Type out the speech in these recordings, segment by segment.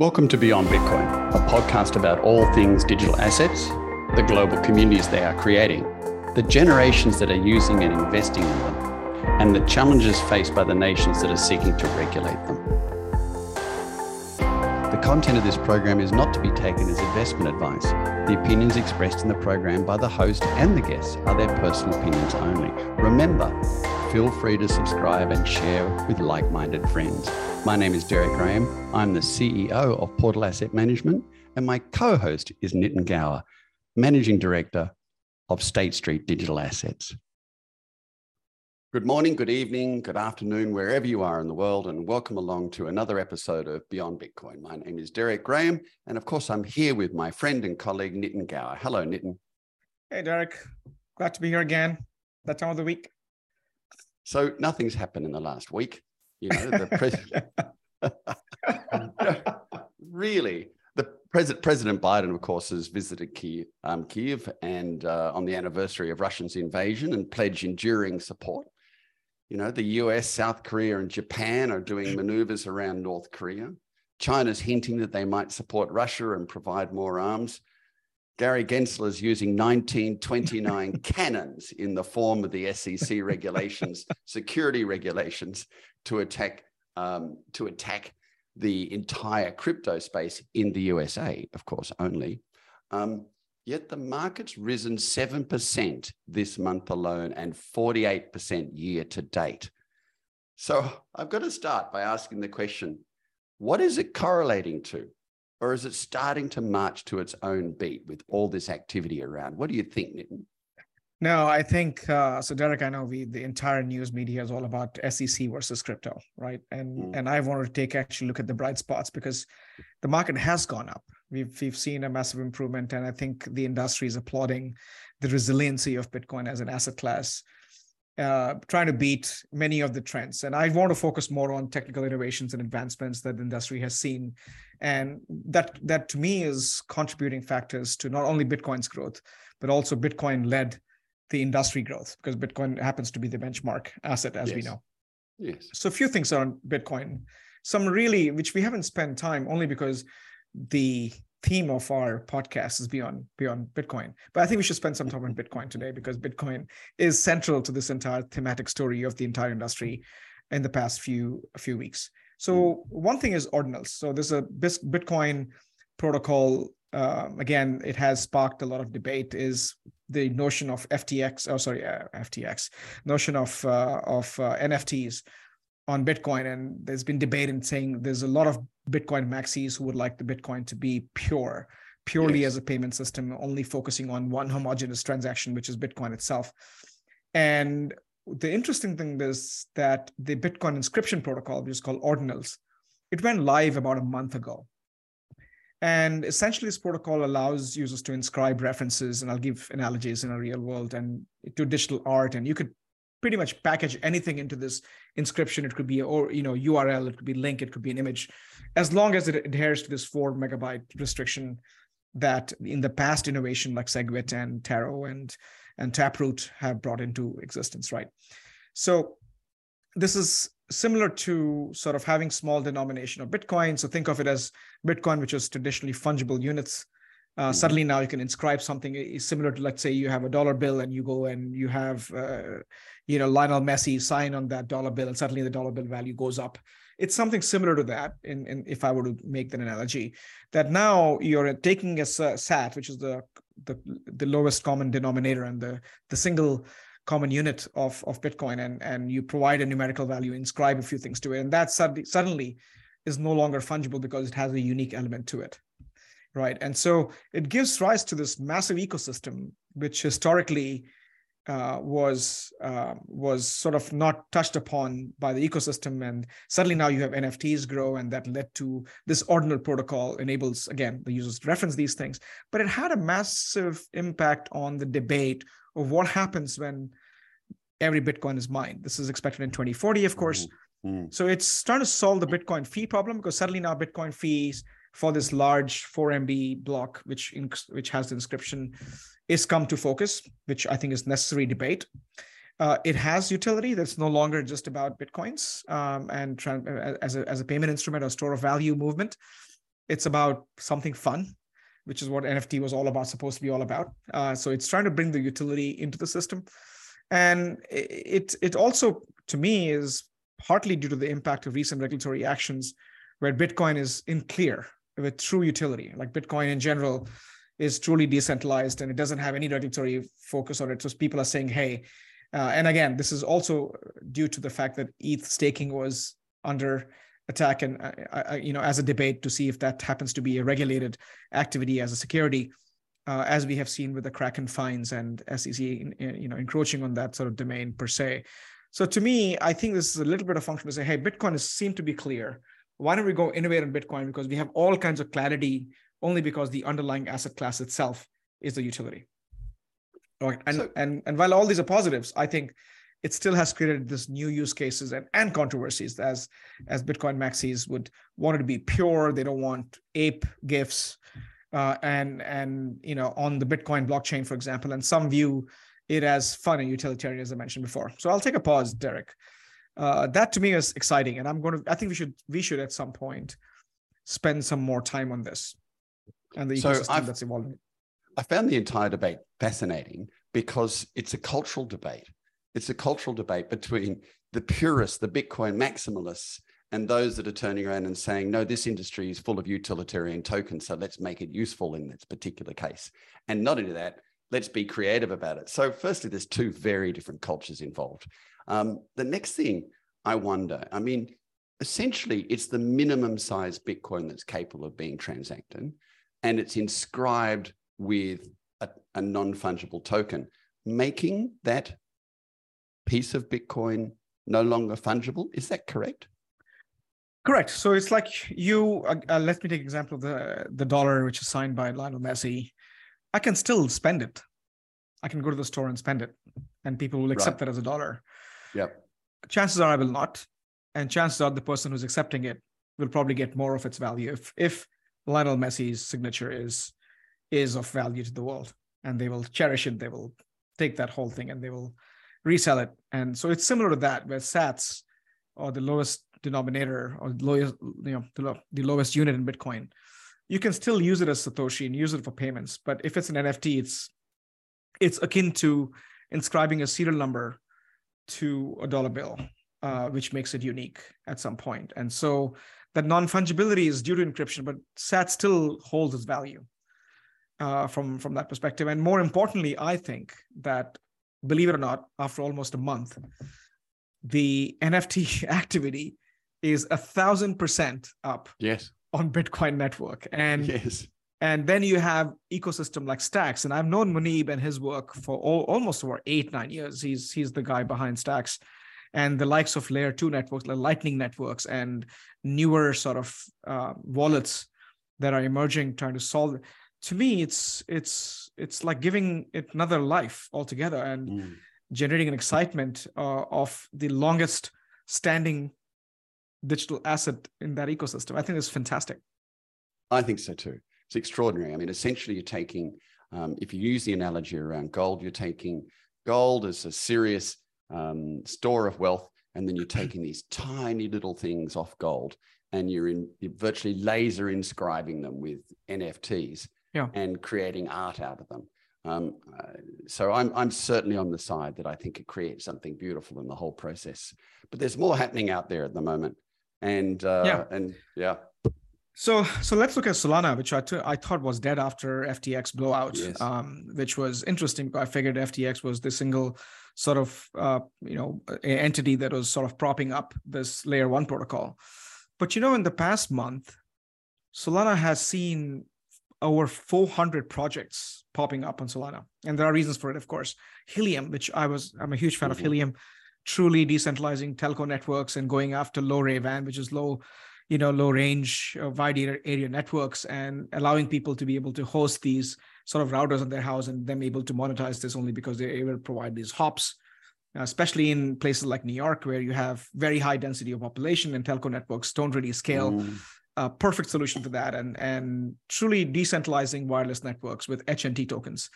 Welcome to Beyond Bitcoin, a podcast about all things digital assets, the global communities they are creating, the generations that are using and investing in them, and the challenges faced by the nations that are seeking to regulate them. The content of this program is not to be taken as investment advice. The opinions expressed in the program by the host and the guests are their personal opinions only. Remember, feel free to subscribe and share with like minded friends. My name is Derek Graham. I'm the CEO of Portal Asset Management, and my co host is Nitin Gaur, Managing Director of State Street Digital Assets. Good morning, good evening, good afternoon, wherever you are in the world, and welcome along to another episode of Beyond Bitcoin. My name is Derek Graham, and of course, I'm here with my friend and colleague, Nitin Gaur. Hello, Nitin. Hey, Derek. Glad to be here again. That time of the week. So, nothing's happened in the last week. You know, the president. really, the president President Biden, of course, has visited Kiev, um, Kiev and uh, on the anniversary of Russia's invasion and pledged enduring support. You know, the US, South Korea, and Japan are doing maneuvers around North Korea. China's hinting that they might support Russia and provide more arms. Gary Gensler is using 1929 cannons in the form of the SEC regulations, security regulations, to attack um, to attack the entire crypto space in the USA, of course, only. Um, yet the market's risen 7% this month alone and 48% year to date. So I've got to start by asking the question what is it correlating to? Or is it starting to march to its own beat with all this activity around? What do you think, Nitin? No, I think uh, so. Derek, I know we the entire news media is all about SEC versus crypto, right? And mm. and I wanted to take actually look at the bright spots because the market has gone up. We've we've seen a massive improvement, and I think the industry is applauding the resiliency of Bitcoin as an asset class uh, trying to beat many of the trends. And I want to focus more on technical innovations and advancements that the industry has seen, and that that to me is contributing factors to not only Bitcoin's growth, but also Bitcoin led the industry growth because Bitcoin happens to be the benchmark asset as yes. we know. Yes. So a few things on Bitcoin, some really which we haven't spent time only because the theme of our podcast is beyond beyond Bitcoin. But I think we should spend some time on Bitcoin today because Bitcoin is central to this entire thematic story of the entire industry in the past few few weeks. So one thing is ordinals. So there's a Bitcoin protocol. Um, again, it has sparked a lot of debate. Is the notion of FTX? Oh, sorry, uh, FTX. Notion of uh, of uh, NFTs on Bitcoin, and there's been debate in saying there's a lot of Bitcoin maxis who would like the Bitcoin to be pure, purely yes. as a payment system, only focusing on one homogeneous transaction, which is Bitcoin itself. And the interesting thing is that the Bitcoin inscription protocol, which is called Ordinals, it went live about a month ago. And essentially, this protocol allows users to inscribe references, and I'll give analogies in a real world and to digital art. And you could pretty much package anything into this inscription. It could be or you know URL, it could be link, it could be an image, as long as it adheres to this four megabyte restriction that in the past innovation like SegWit and Taro and and Taproot have brought into existence, right? So this is similar to sort of having small denomination of Bitcoin. So think of it as Bitcoin, which is traditionally fungible units uh, suddenly now you can inscribe something similar to let's say you have a dollar bill and you go and you have uh, you know Lionel Messi sign on that dollar bill and suddenly the dollar bill value goes up. It's something similar to that. In, in if I were to make that analogy, that now you're taking a SAT, which is the the, the lowest common denominator and the the single common unit of of Bitcoin, and and you provide a numerical value, inscribe a few things to it, and that suddenly suddenly is no longer fungible because it has a unique element to it right? And so it gives rise to this massive ecosystem, which historically uh, was uh, was sort of not touched upon by the ecosystem, and suddenly now you have NFTs grow, and that led to this ordinal protocol enables again the users to reference these things. But it had a massive impact on the debate of what happens when every Bitcoin is mined. This is expected in 2040, of course. Mm-hmm. So it's trying to solve the Bitcoin fee problem because suddenly now Bitcoin fees for this large 4 MB block, which which has the inscription, is come to focus, which I think is necessary debate. Uh, it has utility that's no longer just about bitcoins um, and tra- as, a, as a payment instrument or store of value movement. it's about something fun, which is what NFT was all about, supposed to be all about. Uh, so it's trying to bring the utility into the system, and it it also to me is partly due to the impact of recent regulatory actions, where Bitcoin is in clear with true utility, like Bitcoin in general is truly decentralized and it doesn't have any regulatory focus on it. So people are saying, hey, uh, and again, this is also due to the fact that ETH staking was under attack and uh, uh, you know as a debate to see if that happens to be a regulated activity as a security uh, as we have seen with the kraken fines and sec you know encroaching on that sort of domain per se. So to me i think this is a little bit of function to say hey bitcoin is seem to be clear why don't we go innovate on bitcoin? Because we have all kinds of clarity only because the underlying asset class itself is the utility. Right and so, and and while all these are positives i think it still has created this new use cases and, and controversies as as bitcoin maxis would want it to be pure. They don't want ape gifts uh, and and you know on the bitcoin blockchain for example and some view it as fun and utilitarian as i mentioned before. So i'll take a pause derek uh, that to me is exciting and i'm going to i think we should we should at some point spend some more time on this and the so ecosystem I've, that's evolving i found the entire debate fascinating because it's a cultural debate it's a cultural debate between the purists, the Bitcoin maximalists, and those that are turning around and saying, no, this industry is full of utilitarian tokens, so let's make it useful in this particular case. And not only that, let's be creative about it. So, firstly, there's two very different cultures involved. Um, the next thing I wonder, I mean, essentially, it's the minimum size Bitcoin that's capable of being transacted, and it's inscribed with a, a non fungible token, making that piece of Bitcoin no longer fungible. Is that correct? Correct. So it's like you. Uh, uh, let me take example of the the dollar, which is signed by Lionel Messi. I can still spend it. I can go to the store and spend it, and people will accept right. that as a dollar. Yep. Chances are I will not, and chances are the person who's accepting it will probably get more of its value if if Lionel Messi's signature is is of value to the world, and they will cherish it. They will take that whole thing and they will resell it. And so it's similar to that, where sats or the lowest denominator or lowest, you know, the, the lowest unit in Bitcoin, you can still use it as Satoshi and use it for payments. But if it's an NFT, it's it's akin to inscribing a serial number to a dollar bill, uh, which makes it unique at some point. And so that non-fungibility is due to encryption, but SAT still holds its value uh, from from that perspective. And more importantly, I think that believe it or not, after almost a month, the NFT activity is a thousand percent up. Yes. On Bitcoin network. And yes. And then you have ecosystem like Stacks. And I've known Muneeb and his work for all, almost over eight, nine years. He's he's the guy behind Stacks. And the likes of layer two networks, like Lightning networks, and newer sort of uh, wallets that are emerging, trying to solve to me it's it's it's like giving it another life altogether and mm. generating an excitement uh, of the longest standing digital asset in that ecosystem i think it's fantastic i think so too it's extraordinary i mean essentially you're taking um, if you use the analogy around gold you're taking gold as a serious um, store of wealth and then you're taking these tiny little things off gold and you're in you're virtually laser inscribing them with nfts yeah. and creating art out of them. Um, uh, so I'm I'm certainly on the side that I think it creates something beautiful in the whole process. But there's more happening out there at the moment, and uh, yeah, and yeah. So so let's look at Solana, which I, t- I thought was dead after FTX blowout, yes. um, which was interesting. I figured FTX was the single sort of uh, you know entity that was sort of propping up this layer one protocol. But you know, in the past month, Solana has seen over 400 projects popping up on Solana. And there are reasons for it, of course. Helium, which I was, I'm a huge fan mm-hmm. of Helium, truly decentralizing telco networks and going after LoRa which is low, you know, low range, uh, wide area networks, and allowing people to be able to host these sort of routers in their house and them able to monetize this only because they're able to provide these hops. Especially in places like New York, where you have very high density of population and telco networks don't really scale. Mm a perfect solution for that and, and truly decentralizing wireless networks with HNT tokens.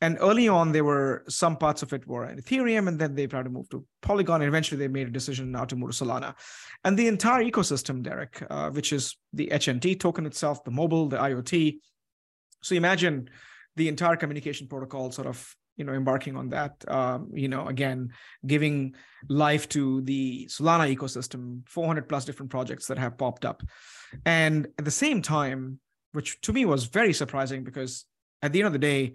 And early on, there were some parts of it were in Ethereum, and then they tried to move to Polygon, and eventually they made a decision now to move to Solana. And the entire ecosystem, Derek, uh, which is the HNT token itself, the mobile, the IoT. So imagine the entire communication protocol sort of you know embarking on that um, you know again giving life to the solana ecosystem 400 plus different projects that have popped up and at the same time which to me was very surprising because at the end of the day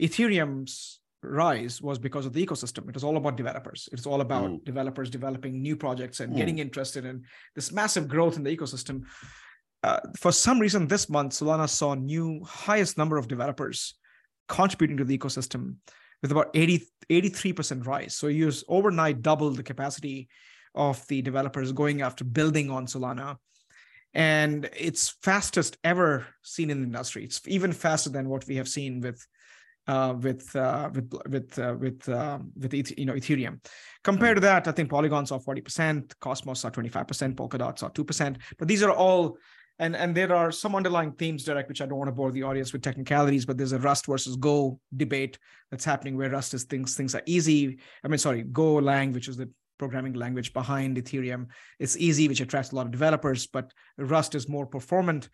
ethereum's rise was because of the ecosystem it was all about developers it's all about mm. developers developing new projects and mm. getting interested in this massive growth in the ecosystem uh, for some reason this month solana saw new highest number of developers contributing to the ecosystem with about 80, 83% rise. So you overnight doubled the capacity of the developers going after building on Solana. And it's fastest ever seen in the industry. It's even faster than what we have seen with uh, with uh, with with uh, with uh, with you know Ethereum. Compared to that, I think Polygon saw 40%, Cosmos saw 25%, Polkadot saw 2%. But these are all and and there are some underlying themes Derek which i don't want to bore the audience with technicalities but there's a rust versus go debate that's happening where rust is things things are easy i mean sorry go lang which is the programming language behind ethereum it's easy which attracts a lot of developers but rust is more performant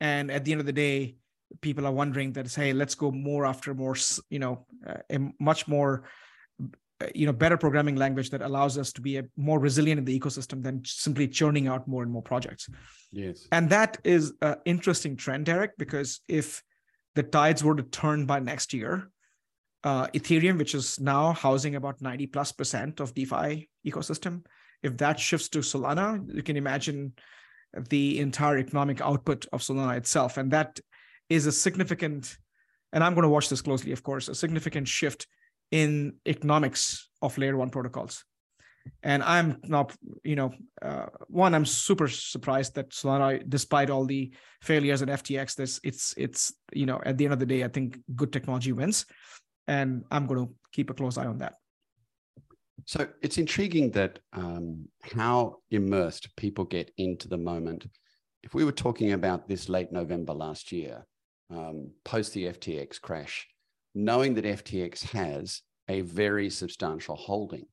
and at the end of the day people are wondering that hey let's go more after more you know uh, a much more uh, you know better programming language that allows us to be a, more resilient in the ecosystem than simply churning out more and more projects. Yes. And that is an interesting trend derek because if the tides were to turn by next year uh, ethereum which is now housing about 90 plus percent of defi ecosystem if that shifts to solana you can imagine the entire economic output of solana itself. And that is a significant and i'm going to watch this closely of course a significant shift in economics of layer one protocols. And I'm not, you know, uh, one, I'm super surprised that Solana, despite all the failures at FTX, this it's it's you know, at the end of the day, I think good technology wins, and I'm going to keep a close eye on that. So it's intriguing that um, how immersed people get into the moment. If we were talking about this late November last year, um, post the FTX crash, knowing that FTX has a very substantial holding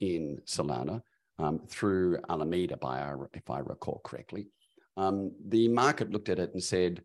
in Solana um, through Alameda, by if I recall correctly, um, the market looked at it and said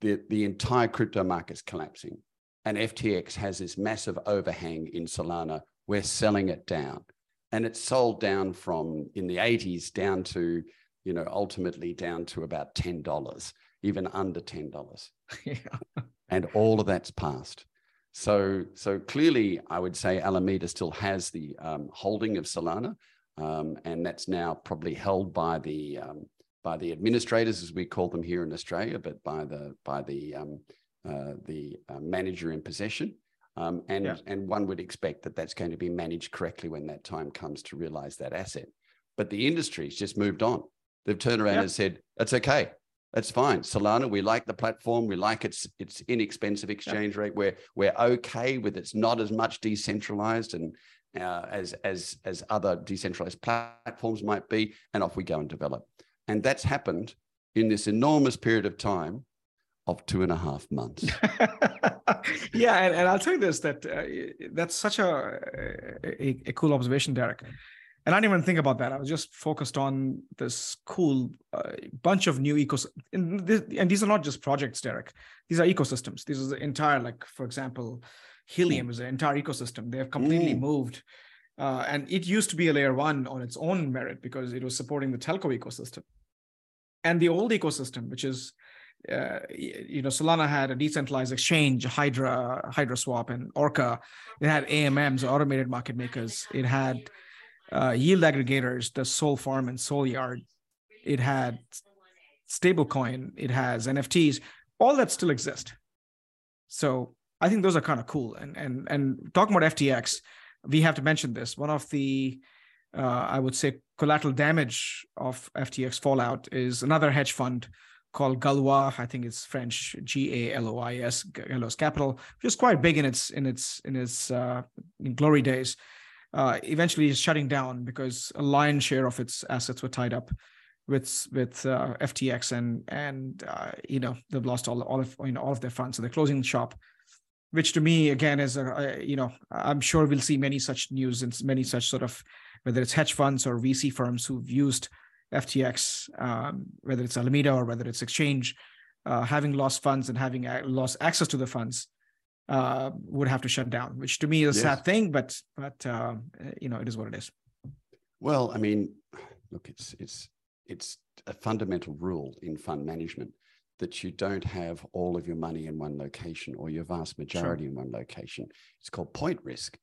the, the entire crypto market is collapsing. And FTX has this massive overhang in Solana. We're selling it down. And it's sold down from in the 80s down to, you know, ultimately down to about $10, even under $10. Yeah. and all of that's passed. So, so clearly, I would say Alameda still has the um, holding of Solana, um, and that's now probably held by the um, by the administrators, as we call them here in Australia, but by the by the um, uh, the uh, manager in possession. Um, and yeah. and one would expect that that's going to be managed correctly when that time comes to realize that asset. But the industry's just moved on. They've turned around and said, "That's okay. That's fine. Solana, we like the platform. We like its its inexpensive exchange rate. We're we're okay with it's not as much decentralized and uh, as as as other decentralized platforms might be. And off we go and develop. And that's happened in this enormous period of time of two and a half months. yeah, and, and I'll tell you this: that uh, that's such a, a, a cool observation, Derek. And I didn't even think about that. I was just focused on this cool uh, bunch of new ecosystems. And, and, these are not just projects, Derek. These are ecosystems. This is the entire, like, for example, Helium mm. is an entire ecosystem. They have completely mm. moved. Uh, and it used to be a layer one on its own merit because it was supporting the telco ecosystem. And the old ecosystem, which is uh, you know, Solana had a decentralized exchange, Hydra, Hydra Swap, and Orca. It had AMMs, automated market makers. It had uh, yield aggregators, the SolFarm and Solyard. It had stablecoin. It has NFTs. All that still exist. So I think those are kind of cool. And and and talking about FTX, we have to mention this. One of the uh, I would say collateral damage of FTX fallout is another hedge fund called Galois. I think it's French, G A L O I S, Galois Capital, which is quite big in its in its in its uh, in glory days uh, eventually is shutting down because a lion's share of its assets were tied up with with uh, FTX and and uh, you know they've lost all all of you know all of their funds, so they're closing the shop. which to me again is a, a, you know i'm sure we'll see many such news and many such sort of whether it's hedge funds or vc firms who've used ftx um, whether it's alameda or whether it's exchange uh, having lost funds and having lost access to the funds uh, would have to shut down which to me is a yes. sad thing but but uh, you know it is what it is well i mean look it's it's it's a fundamental rule in fund management that you don't have all of your money in one location or your vast majority sure. in one location. It's called point risk.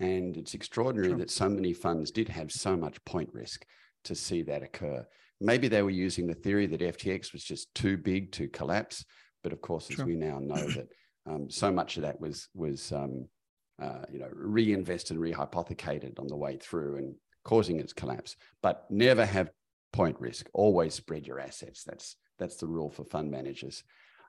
And it's extraordinary sure. that so many funds did have so much point risk to see that occur. Maybe they were using the theory that FTX was just too big to collapse. But of course, as sure. we now know, that um, so much of that was was um, uh, you know reinvested and rehypothecated on the way through and causing its collapse. But never have point risk. Always spread your assets. That's that's the rule for fund managers.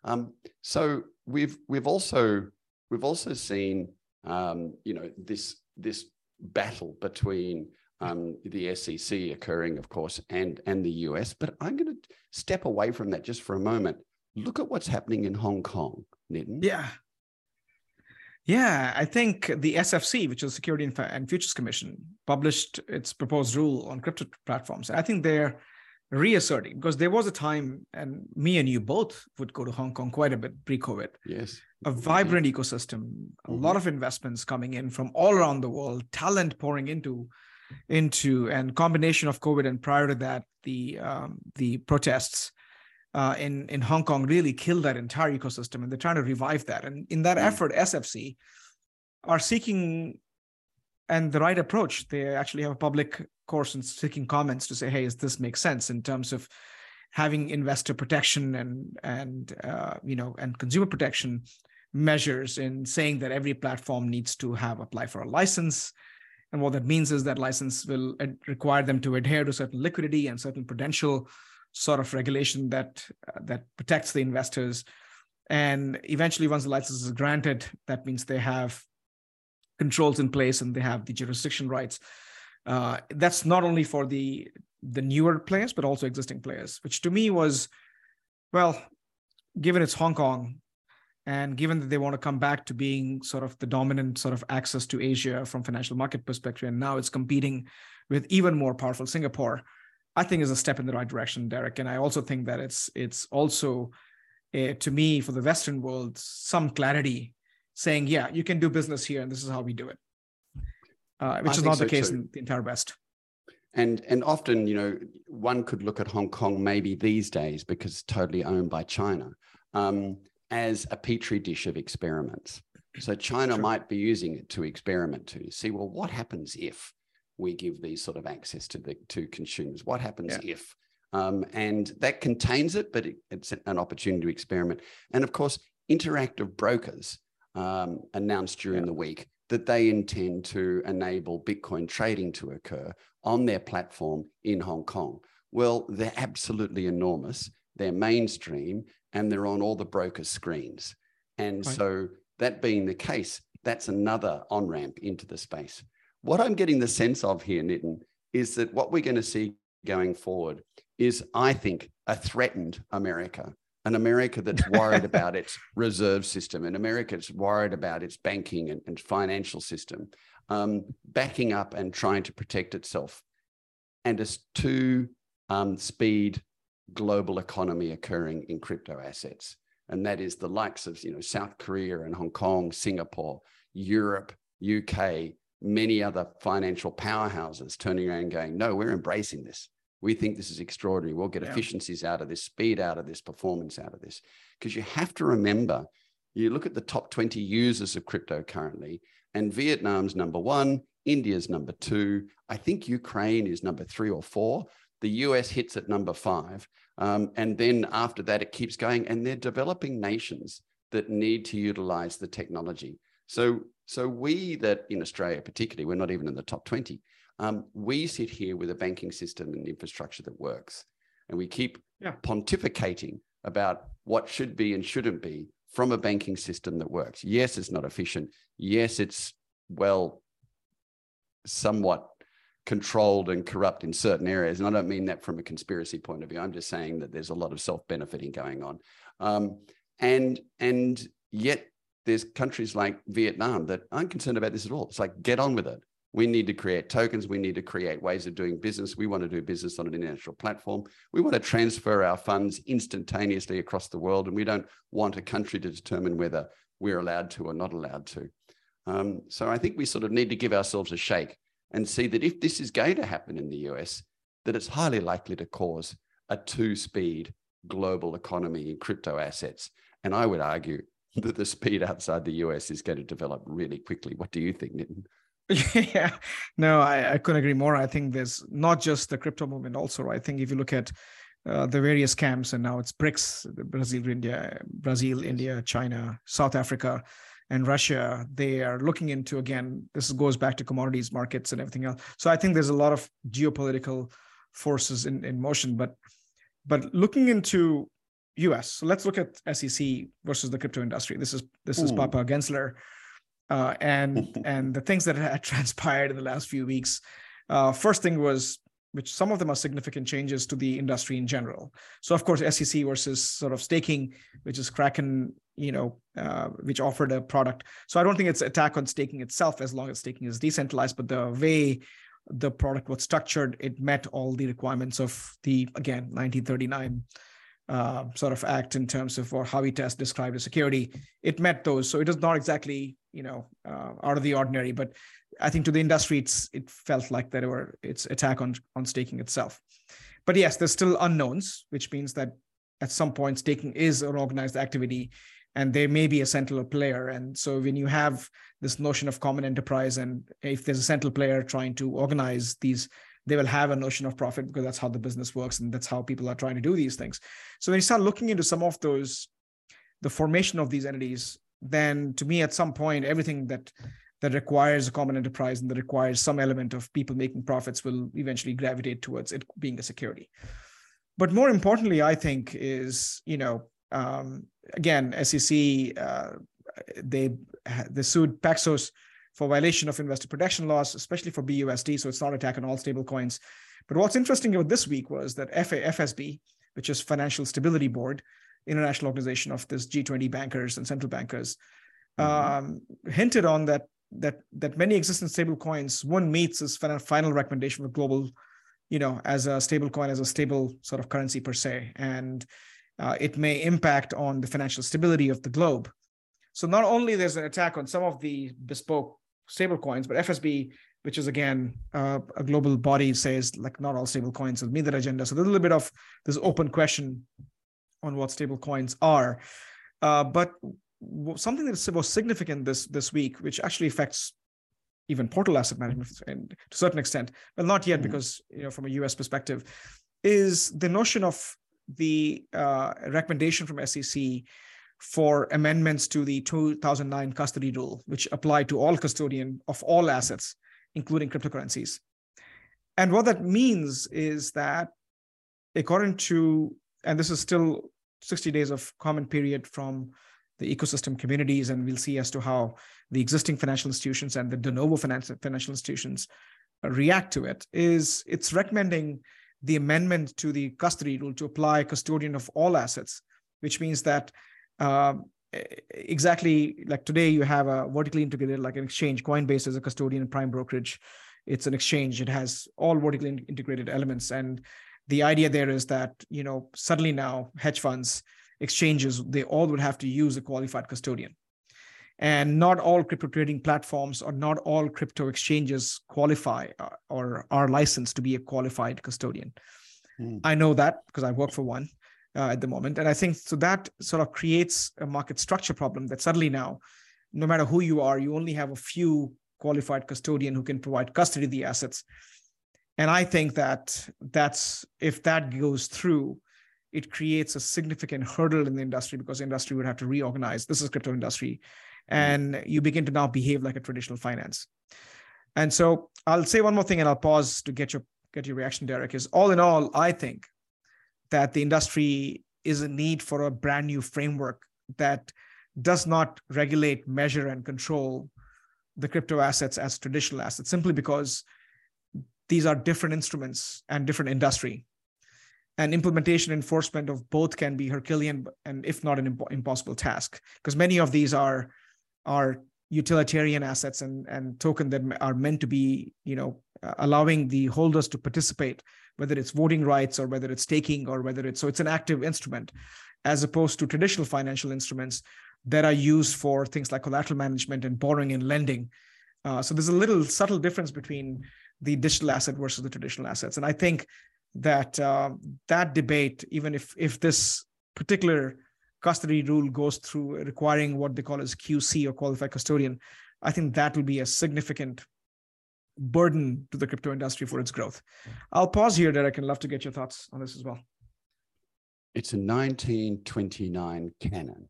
Um, so we've we've also we've also seen um, you know this this battle between um, the SEC occurring, of course, and and the US. But I'm going to step away from that just for a moment. Look at what's happening in Hong Kong, Nitin. Yeah. Yeah, I think the SFC, which is Security and Futures Commission, published its proposed rule on crypto platforms. I think they're reasserting because there was a time and me and you both would go to hong kong quite a bit pre-covid yes a vibrant mm-hmm. ecosystem a mm-hmm. lot of investments coming in from all around the world talent pouring into into and combination of covid and prior to that the um, the protests uh, in in hong kong really killed that entire ecosystem and they're trying to revive that and in that mm-hmm. effort sfc are seeking and the right approach. They actually have a public course and seeking comments to say, hey, does this make sense in terms of having investor protection and and uh, you know and consumer protection measures in saying that every platform needs to have apply for a license and what that means is that license will require them to adhere to certain liquidity and certain prudential sort of regulation that uh, that protects the investors and eventually once the license is granted that means they have controls in place and they have the jurisdiction rights. Uh, that's not only for the the newer players but also existing players, which to me was, well, given it's Hong Kong, and given that they want to come back to being sort of the dominant sort of access to Asia from financial market perspective, and now it's competing with even more powerful Singapore, I think is a step in the right direction, Derek. And I also think that it's it's also uh, to me for the Western world some clarity saying, yeah, you can do business here, and this is how we do it, uh, which I is not so the case too. in the entire West. And and often, you know, one could look at Hong Kong maybe these days because it's totally owned by China um, as a petri dish of experiments. So China sure. might be using it to experiment to see, well, what happens if we give these sort of access to the to consumers? What happens yeah. if? Um, and that contains it, but it, it's an opportunity to experiment. And of course, interactive brokers um, announced during yeah. the week that they intend to enable Bitcoin trading to occur on their platform in Hong Kong. Well, they're absolutely enormous. They're mainstream and they're on all the broker screens. And right. so, that being the case, that's another on ramp into the space. What I'm getting the sense of here, Nitin, is that what we're going to see going forward is, I think, a threatened America an America that's worried about its reserve system, an America that's worried about its banking and, and financial system, um, backing up and trying to protect itself, and a two um, speed global economy occurring in crypto assets. And that is the likes of you know South Korea and Hong Kong, Singapore, Europe, UK, many other financial powerhouses turning around and going, no, we're embracing this. We think this is extraordinary. We'll get yeah. efficiencies out of this, speed out of this, performance out of this. Because you have to remember, you look at the top 20 users of crypto currently, and Vietnam's number one, India's number two. I think Ukraine is number three or four. The US hits at number five. Um, and then after that, it keeps going. And they're developing nations that need to utilize the technology. So, so we that in Australia, particularly, we're not even in the top 20. Um, we sit here with a banking system and infrastructure that works, and we keep yeah. pontificating about what should be and shouldn't be from a banking system that works. Yes, it's not efficient. Yes, it's well, somewhat controlled and corrupt in certain areas. And I don't mean that from a conspiracy point of view. I'm just saying that there's a lot of self-benefiting going on. Um, and and yet there's countries like Vietnam that aren't concerned about this at all. It's like, get on with it. We need to create tokens. We need to create ways of doing business. We want to do business on an international platform. We want to transfer our funds instantaneously across the world. And we don't want a country to determine whether we're allowed to or not allowed to. Um, so I think we sort of need to give ourselves a shake and see that if this is going to happen in the US, that it's highly likely to cause a two speed global economy in crypto assets. And I would argue that the speed outside the US is going to develop really quickly. What do you think, Nitin? yeah, no, I, I couldn't agree more. I think there's not just the crypto movement, also. I think if you look at uh, the various camps, and now it's BRICS, Brazil, India, Brazil, India, China, South Africa, and Russia. They are looking into again. This goes back to commodities markets and everything else. So I think there's a lot of geopolitical forces in, in motion. But but looking into US, so let's look at SEC versus the crypto industry. This is this is Ooh. Papa Gensler uh, and and the things that had transpired in the last few weeks. Uh, first thing was, which some of them are significant changes to the industry in general. So of course, SEC versus sort of staking, which is Kraken, you know, uh, which offered a product. So I don't think it's attack on staking itself, as long as staking is decentralized, but the way the product was structured, it met all the requirements of the again 1939 uh, sort of act in terms of or how we test described as security. It met those, so it is not exactly you know uh, out of the ordinary but i think to the industry it's it felt like that were its attack on on staking itself. But yes there's still unknowns which means that at some point staking is an organized activity and there may be a central player. And so when you have this notion of common enterprise and if there's a central player trying to organize these they will have a notion of profit because that's how the business works and that's how people are trying to do these things. So when you start looking into some of those the formation of these entities then to me at some point everything that that requires a common enterprise and that requires some element of people making profits will eventually gravitate towards it being a security. But more importantly i think is you know um, again sec uh, they they sued paxos for violation of investor protection laws especially for busd so it's not attack on all stable coins but what's interesting about this week was that FSB, which is financial stability board international organization of this G20 bankers and central bankers, mm-hmm. um, hinted on that that that many existing stable coins one meets its final recommendation for global, you know, as a stable coin as a stable sort of currency per se, and uh, it may impact on the financial stability of the globe. So not only there's an attack on some of the bespoke stable coins, but FSB, which is again uh, a global body, says like not all stable coins will meet that agenda. So there's a little bit of this open question on what stable coins are. Uh, but something that was significant this this week, which actually affects even portal asset management and to a certain extent, well, not yet mm-hmm. because you know from a US perspective, is the notion of the uh, recommendation from SEC for amendments to the 2009 custody rule, which apply to all custodian of all assets, including cryptocurrencies. And what that means is that, according to and this is still 60 days of comment period from the ecosystem communities, and we'll see as to how the existing financial institutions and the de novo financial institutions react to it. Is it's recommending the amendment to the custody rule to apply custodian of all assets, which means that uh, exactly like today you have a vertically integrated like an exchange. Coinbase is a custodian and prime brokerage. It's an exchange. It has all vertically integrated elements, and the idea there is that you know suddenly now hedge funds exchanges they all would have to use a qualified custodian and not all crypto trading platforms or not all crypto exchanges qualify uh, or are licensed to be a qualified custodian mm. i know that because i work for one uh, at the moment. And i think so that sort of creates a market structure problem that suddenly now no matter who you are you only have a few qualified custodian who can provide custody of the assets. And i think that that's if that goes through it creates a significant hurdle in the industry because the industry would have to reorganize. This is crypto industry. And you begin to now behave like a traditional finance. And so i'll say one more thing and i'll pause to get your get your reaction derek is all in all i think that the industry is a need for a brand new framework that does not regulate measure and control the crypto assets as traditional assets simply because these are different instruments and different industry. And implementation enforcement of both can be herculean and if not an impossible task because many of these are are utilitarian assets and and token that are meant to be you know allowing the holders to participate whether it's voting rights or whether it's taking or whether it's so it's an active instrument as opposed to traditional financial instruments that are used for things like collateral management and borrowing and lending. Uh, so there's a little subtle difference between the digital asset versus the traditional assets. And i think that uh, that debate even if if this particular custody rule goes through requiring what they call as QC or qualified custodian, I think that will be a significant burden to the crypto industry for its growth. I'll pause here, Derek, and love to get your thoughts on this as well. It's a 1929 cannon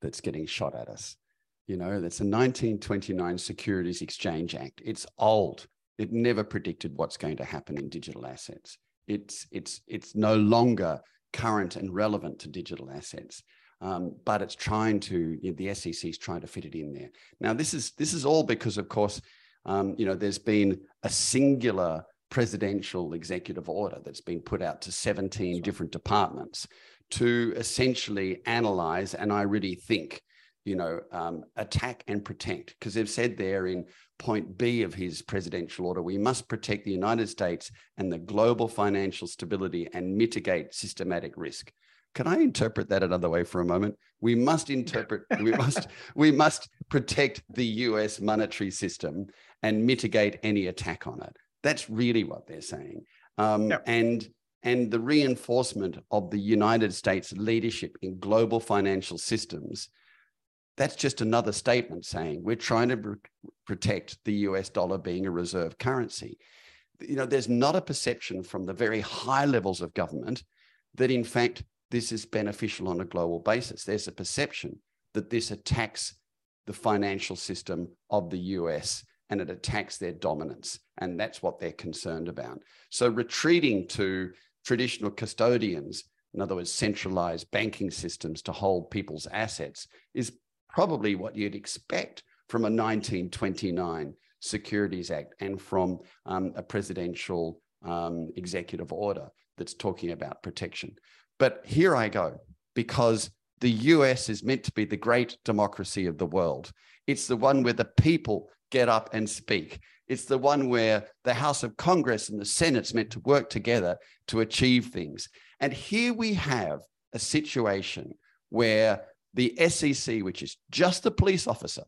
that's getting shot at us. You know, that's a 1929 Securities Exchange Act. It's old. It never predicted what's going to happen in digital assets. It's it's it's no longer current and relevant to digital assets. Um, but it's trying to you know, the SEC is trying to fit it in there. Now this is this is all because, of course, um, you know there's been a singular presidential executive order that's been put out to 17 different departments to essentially analyze and I really think you know um, attack and protect because they've said there in point B of his presidential order we must protect the United States and the global financial stability and mitigate systematic risk. Can I interpret that another way for a moment? We must interpret, we must, we must protect the US monetary system and mitigate any attack on it. That's really what they're saying. Um, yep. And and the reinforcement of the United States leadership in global financial systems, that's just another statement saying we're trying to pr- protect the US dollar being a reserve currency. You know, there's not a perception from the very high levels of government that, in fact, this is beneficial on a global basis. There's a perception that this attacks the financial system of the US and it attacks their dominance. And that's what they're concerned about. So retreating to traditional custodians, in other words, centralized banking systems to hold people's assets, is probably what you'd expect from a 1929 Securities Act and from um, a presidential um, executive order that's talking about protection. But here I go, because the US is meant to be the great democracy of the world. It's the one where the people get up and speak. It's the one where the House of Congress and the Senate's meant to work together to achieve things. And here we have a situation where the SEC, which is just a police officer,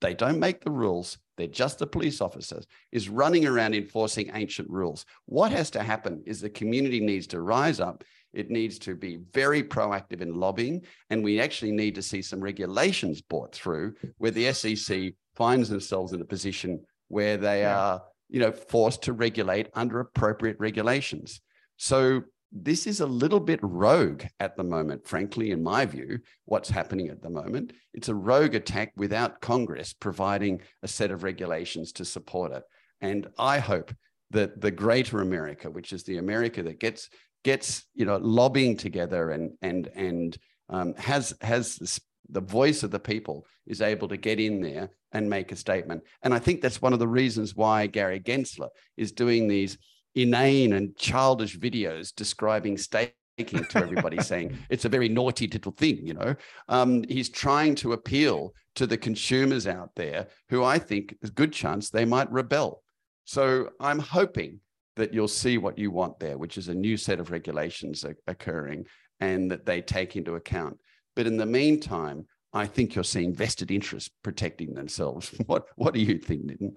they don't make the rules, they're just the police officers, is running around enforcing ancient rules. What has to happen is the community needs to rise up it needs to be very proactive in lobbying. And we actually need to see some regulations brought through where the SEC finds themselves in a position where they yeah. are, you know, forced to regulate under appropriate regulations. So this is a little bit rogue at the moment, frankly, in my view, what's happening at the moment. It's a rogue attack without Congress providing a set of regulations to support it. And I hope that the greater America, which is the America that gets gets you know lobbying together and and and um, has has the voice of the people is able to get in there and make a statement. And I think that's one of the reasons why Gary Gensler is doing these inane and childish videos describing staking to everybody, saying it's a very naughty little thing. You know, um, he's trying to appeal to the consumers out there who I think there's a good chance they might rebel. So I'm hoping that you'll see what you want there, which is a new set of regulations occurring and that they take into account. But in the meantime, I think you're seeing vested interests protecting themselves. what What do you think, Nitin?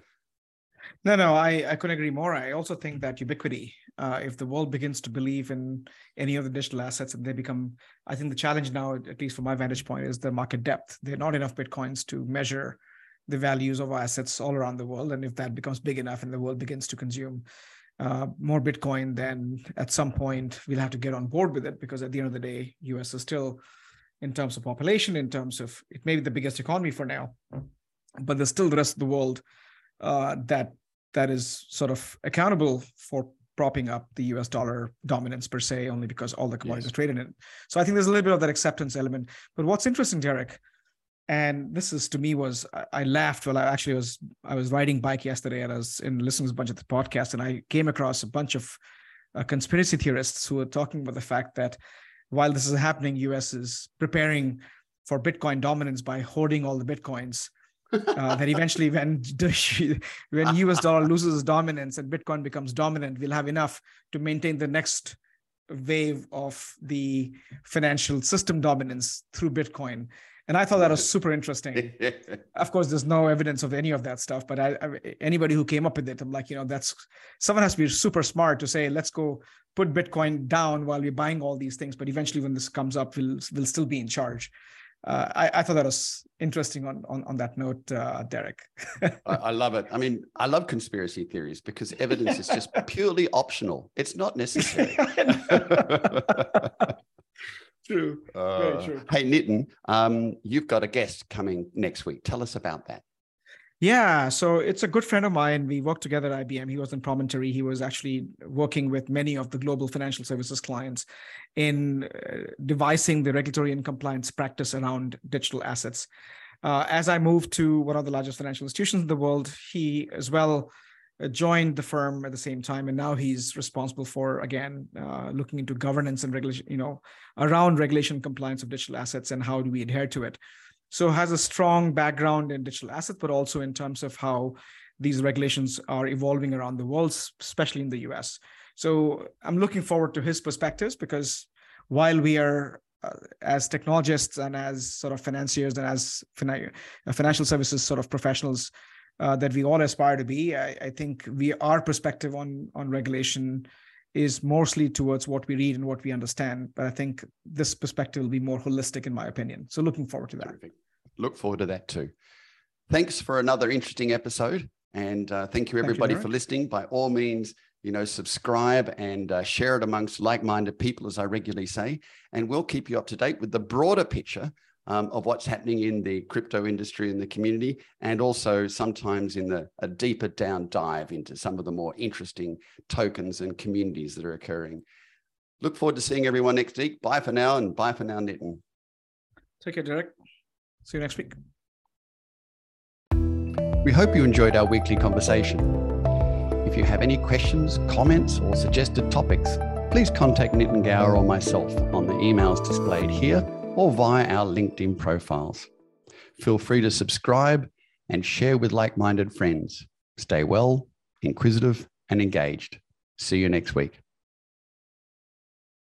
No, no, I, I couldn't agree more. I also think that ubiquity, uh, if the world begins to believe in any of the digital assets and they become, I think the challenge now, at least from my vantage point, is the market depth. There are not enough Bitcoins to measure the values of our assets all around the world. And if that becomes big enough and the world begins to consume uh, more Bitcoin, then at some point we'll have to get on board with it because at the end of the day, US is still, in terms of population, in terms of it may be the biggest economy for now, but there's still the rest of the world uh, that that is sort of accountable for propping up the US dollar dominance per se, only because all the commodities yes. are traded in it. So I think there's a little bit of that acceptance element. But what's interesting, Derek, and this is to me was I, I laughed while I actually was I was riding bike yesterday and I was in listening to a bunch of the podcast and I came across a bunch of uh, conspiracy theorists who were talking about the fact that while this is happening, US is preparing for Bitcoin dominance by hoarding all the Bitcoins uh, that eventually when when us dollar loses dominance and bitcoin becomes dominant we'll have enough to maintain the next wave of the financial system dominance through bitcoin and i thought that was super interesting of course there's no evidence of any of that stuff but I, I, anybody who came up with it i'm like you know that's someone has to be super smart to say let's go put bitcoin down while we're buying all these things but eventually when this comes up we'll we'll still be in charge uh, I, I, thought that was interesting on on, on that note, uh, Derek. I, I, love it. I mean, I love conspiracy theories because evidence is just purely optional. It's not necessary. True. Hey, Nitin, um, you've got a guest coming next week. Tell us about that. Yeah, so it's a good friend of mine. We worked together at IBM. He was in Promontory. He was actually working with many of the global financial services clients in uh, devising the regulatory and compliance practice around digital assets. Uh, as I moved to one of the largest financial institutions in the world, he as well joined the firm at the same time, and now he's responsible for again uh, looking into governance and regulation, you know, around regulation compliance of digital assets and how do we adhere to it. So has a strong background in digital assets, but also in terms of how these regulations are evolving around the world, especially in the US. So I'm looking forward to his perspectives because while we are uh, as technologists and as sort of financiers and as fin- financial services sort of professionals uh, that we all aspire to be, I, I, think we our perspective on on regulation is mostly towards what we read and what we understand. But I think this perspective will be more holistic, in my opinion. So looking forward to that. Terrific. Look forward to that too. Thanks for another interesting episode. And uh, thank you, everybody, thank you, for listening. By all means, you know, subscribe and uh, share it amongst like minded people, as I regularly say. And we'll keep you up to date with the broader picture um, of what's happening in the crypto industry and the community, and also sometimes in the a deeper down dive into some of the more interesting tokens and communities that are occurring. Look forward to seeing everyone next week. Bye for now, and bye for now, Nitin. Take care, Derek. See you next week. We hope you enjoyed our weekly conversation. If you have any questions, comments, or suggested topics, please contact Nitin Gaur or myself on the emails displayed here or via our LinkedIn profiles. Feel free to subscribe and share with like minded friends. Stay well, inquisitive, and engaged. See you next week.